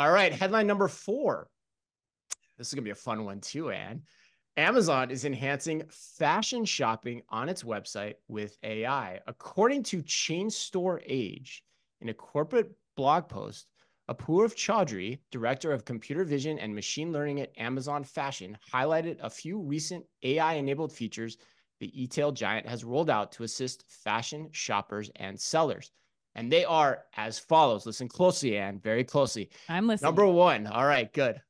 All right, headline number four. This is gonna be a fun one too, Anne. Amazon is enhancing fashion shopping on its website with AI. According to Chain Store Age, in a corporate blog post, Apoorv Chaudhry, director of computer vision and machine learning at Amazon Fashion, highlighted a few recent AI enabled features the e-tail giant has rolled out to assist fashion shoppers and sellers. And they are as follows. Listen closely, Anne, very closely. I'm listening. Number one. All right, good.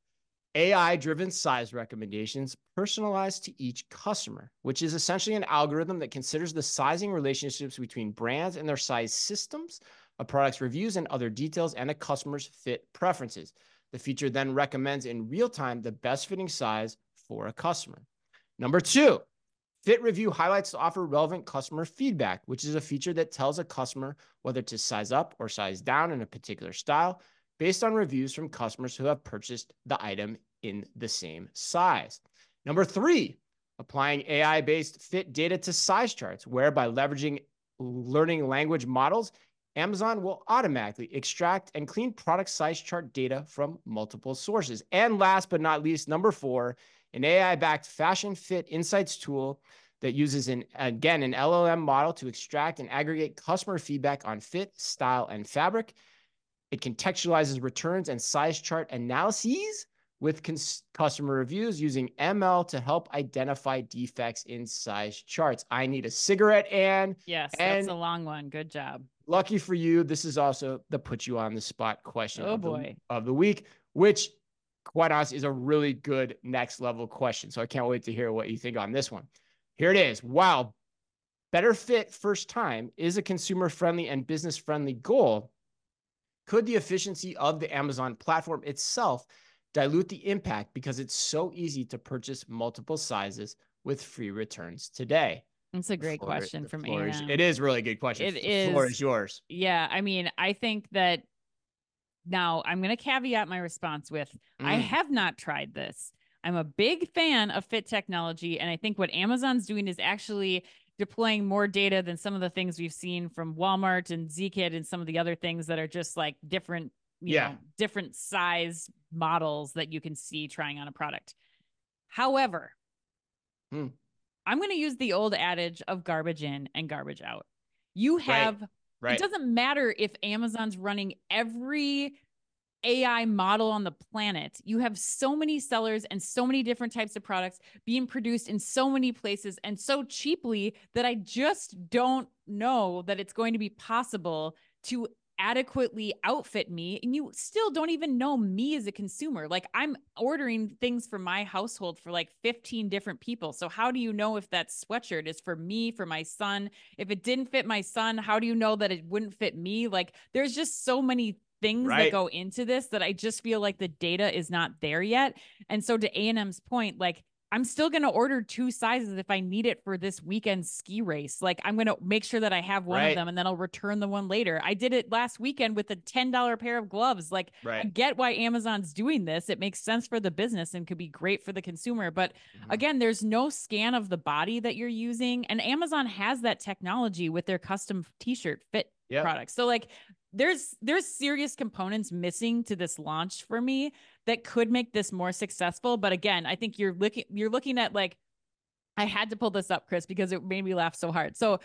AI driven size recommendations personalized to each customer, which is essentially an algorithm that considers the sizing relationships between brands and their size systems, a product's reviews and other details, and a customer's fit preferences. The feature then recommends in real time the best fitting size for a customer. Number two, Fit Review highlights to offer relevant customer feedback, which is a feature that tells a customer whether to size up or size down in a particular style based on reviews from customers who have purchased the item in the same size. Number three, applying AI based fit data to size charts, where by leveraging learning language models, Amazon will automatically extract and clean product size chart data from multiple sources. And last but not least, number four, an AI backed fashion fit insights tool that uses an again an LLM model to extract and aggregate customer feedback on fit, style, and fabric it contextualizes returns and size chart analyses with customer reviews using ML to help identify defects in size charts. I need a cigarette, Anne. Yes, and that's a long one. Good job. Lucky for you, this is also the put you on the spot question oh, of, boy. The, of the week, which quite honestly is a really good next level question. So I can't wait to hear what you think on this one. Here it is. Wow. Better fit first time is a consumer friendly and business friendly goal could the efficiency of the Amazon platform itself dilute the impact because it's so easy to purchase multiple sizes with free returns today? That's a great floor, question from A&M. It is really good question. It the is. floor is yours. Yeah, I mean, I think that now I'm going to caveat my response with mm. I have not tried this. I'm a big fan of fit technology. And I think what Amazon's doing is actually deploying more data than some of the things we've seen from Walmart and Zeekit and some of the other things that are just like different, yeah, know, different size models that you can see trying on a product. However, hmm. I'm going to use the old adage of garbage in and garbage out. You have, right. Right. it doesn't matter if Amazon's running every AI model on the planet. You have so many sellers and so many different types of products being produced in so many places and so cheaply that I just don't know that it's going to be possible to adequately outfit me and you still don't even know me as a consumer like i'm ordering things for my household for like 15 different people so how do you know if that sweatshirt is for me for my son if it didn't fit my son how do you know that it wouldn't fit me like there's just so many things right. that go into this that I just feel like the data is not there yet. And so to A&M's point, like I'm still going to order two sizes if I need it for this weekend ski race. Like I'm going to make sure that I have one right. of them and then I'll return the one later. I did it last weekend with a $10 pair of gloves. Like right. I get why Amazon's doing this. It makes sense for the business and could be great for the consumer. But mm-hmm. again, there's no scan of the body that you're using. And Amazon has that technology with their custom t-shirt fit yep. products. So like there's there's serious components missing to this launch for me that could make this more successful but again i think you're looking you're looking at like i had to pull this up chris because it made me laugh so hard so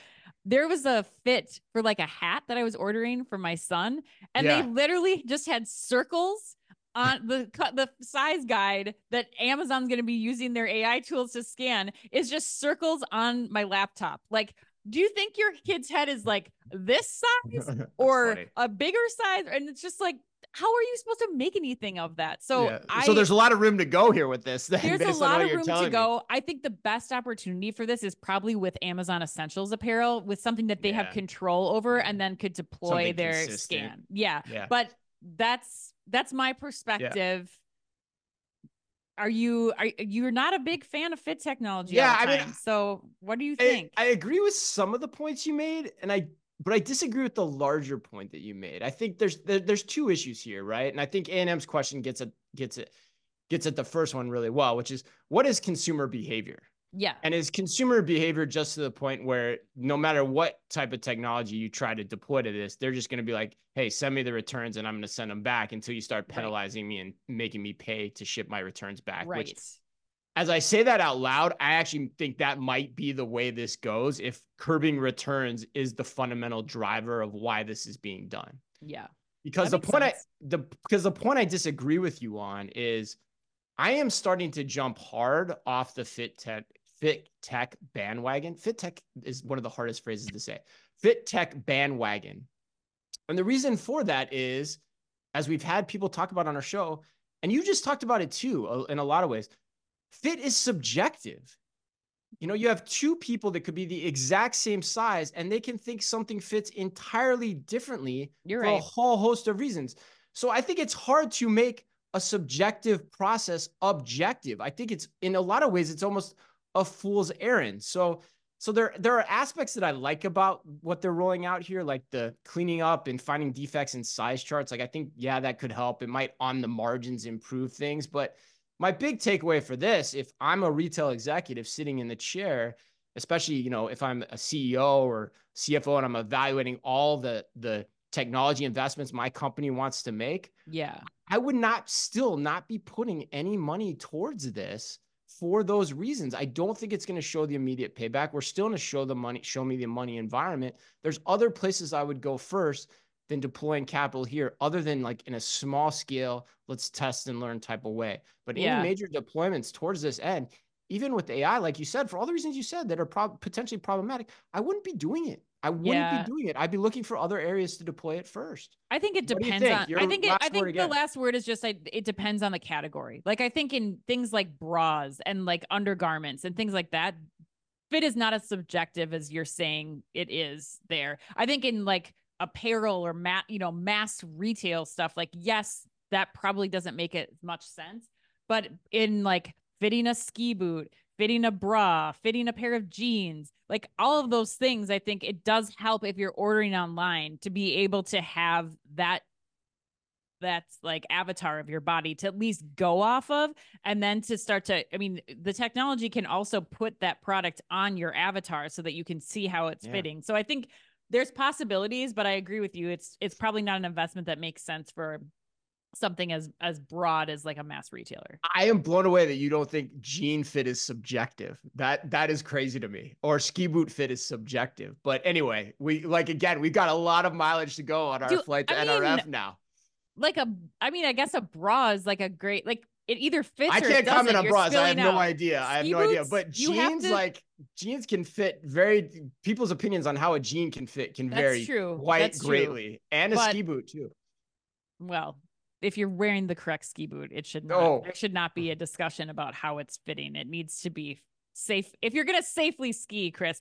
there was a fit for like a hat that i was ordering for my son and yeah. they literally just had circles on the the size guide that Amazon's going to be using their AI tools to scan is just circles on my laptop. Like do you think your kid's head is like this size or a bigger size? And it's just like, how are you supposed to make anything of that? So, yeah. I, so there's a lot of room to go here with this. Then, there's a lot of room to go. Me. I think the best opportunity for this is probably with Amazon Essentials apparel, with something that they yeah. have control over, and then could deploy something their consistent. scan. Yeah. yeah, but that's that's my perspective are you are you're not a big fan of fit technology yeah i mean so what do you think? I, I, agree with some of the points you made and i but i disagree with the larger point that you made. I think there's there, there's two issues here right? And i think a&m's question gets it gets it gets at the first one really well which is what is consumer behavior Yeah. And is consumer behavior just to the point where no matter what type of technology you try to deploy to this, they're just going to be like, hey, send me the returns and I'm going to send them back until you start penalizing right. me and making me pay to ship my returns back. Right. Which, as I say that out loud, I actually think that might be the way this goes if curbing returns is the fundamental driver of why this is being done. Yeah. Because the point sense. I the because the point I disagree with you on is I am starting to jump hard off the fit tech fit tech bandwagon. Fit tech is one of the hardest phrases to say. Fit tech bandwagon. And the reason for that is, as we've had people talk about on our show, and you just talked about it too, uh, in a lot of ways, fit is subjective. You know, you have two people that could be the exact same size and they can think something fits entirely differently You're for right. a whole host of reasons. So I think it's hard to make a subjective process objective. I think it's in a lot of ways, it's almost a fool's errand. So so there there are aspects that I like about what they're rolling out here, like the cleaning up and finding defects in size charts. Like I think, yeah, that could help. It might on the margins improve things. But my big takeaway for this, if I'm a retail executive sitting in the chair, especially, you know, if I'm a CEO or CFO and I'm evaluating all the the technology investments my company wants to make, yeah, I would not still not be putting any money towards this for those reasons. I don't think it's going to show the immediate payback. We're still going to show the money, show me the money environment. There's other places I would go first than deploying capital here, other than like in a small scale, let's test and learn type of way. But yeah. any major deployments towards this end, even with AI, like you said, for all the reasons you said that are potentially problematic, I wouldn't be doing it. I wouldn't yeah. be doing it. I'd be looking for other areas to deploy it first. I think it depends think? on. Your I think it, I think the last word is just like it depends on the category. Like I think in things like bras and like undergarments and things like that, fit is not as subjective as you're saying it is there. I think in like apparel or mat, you know, mass retail stuff, like yes, that probably doesn't make it much sense. But in like fitting a ski boot, fitting a bra, fitting a pair of jeans, like all of those things, I think it does help if you're ordering online to be able to have that that's like avatar of your body to at least go off of and then to start to i mean the technology can also put that product on your avatar so that you can see how it's yeah. fitting so i think there's possibilities but i agree with you it's it's probably not an investment that makes sense for something as as broad as like a mass retailer. I am blown away that you don't think jean fit is subjective. That that is crazy to me. Or ski boot fit is subjective. But anyway, we like again, we've got a lot of mileage to go on our Dude, flight to I NRF mean, now. Like a I mean, I guess a bra is like a great like it either fits. I can't comment on bras. I have out. no idea. Ski I have no boots, idea. But jeans, to... like jeans, can fit very. People's opinions on how a jean can fit can That's vary true. quite That's greatly, true. and a but, ski boot too. Well, if you're wearing the correct ski boot, it should not oh. there should not be a discussion about how it's fitting. It needs to be safe. If you're gonna safely ski, Chris,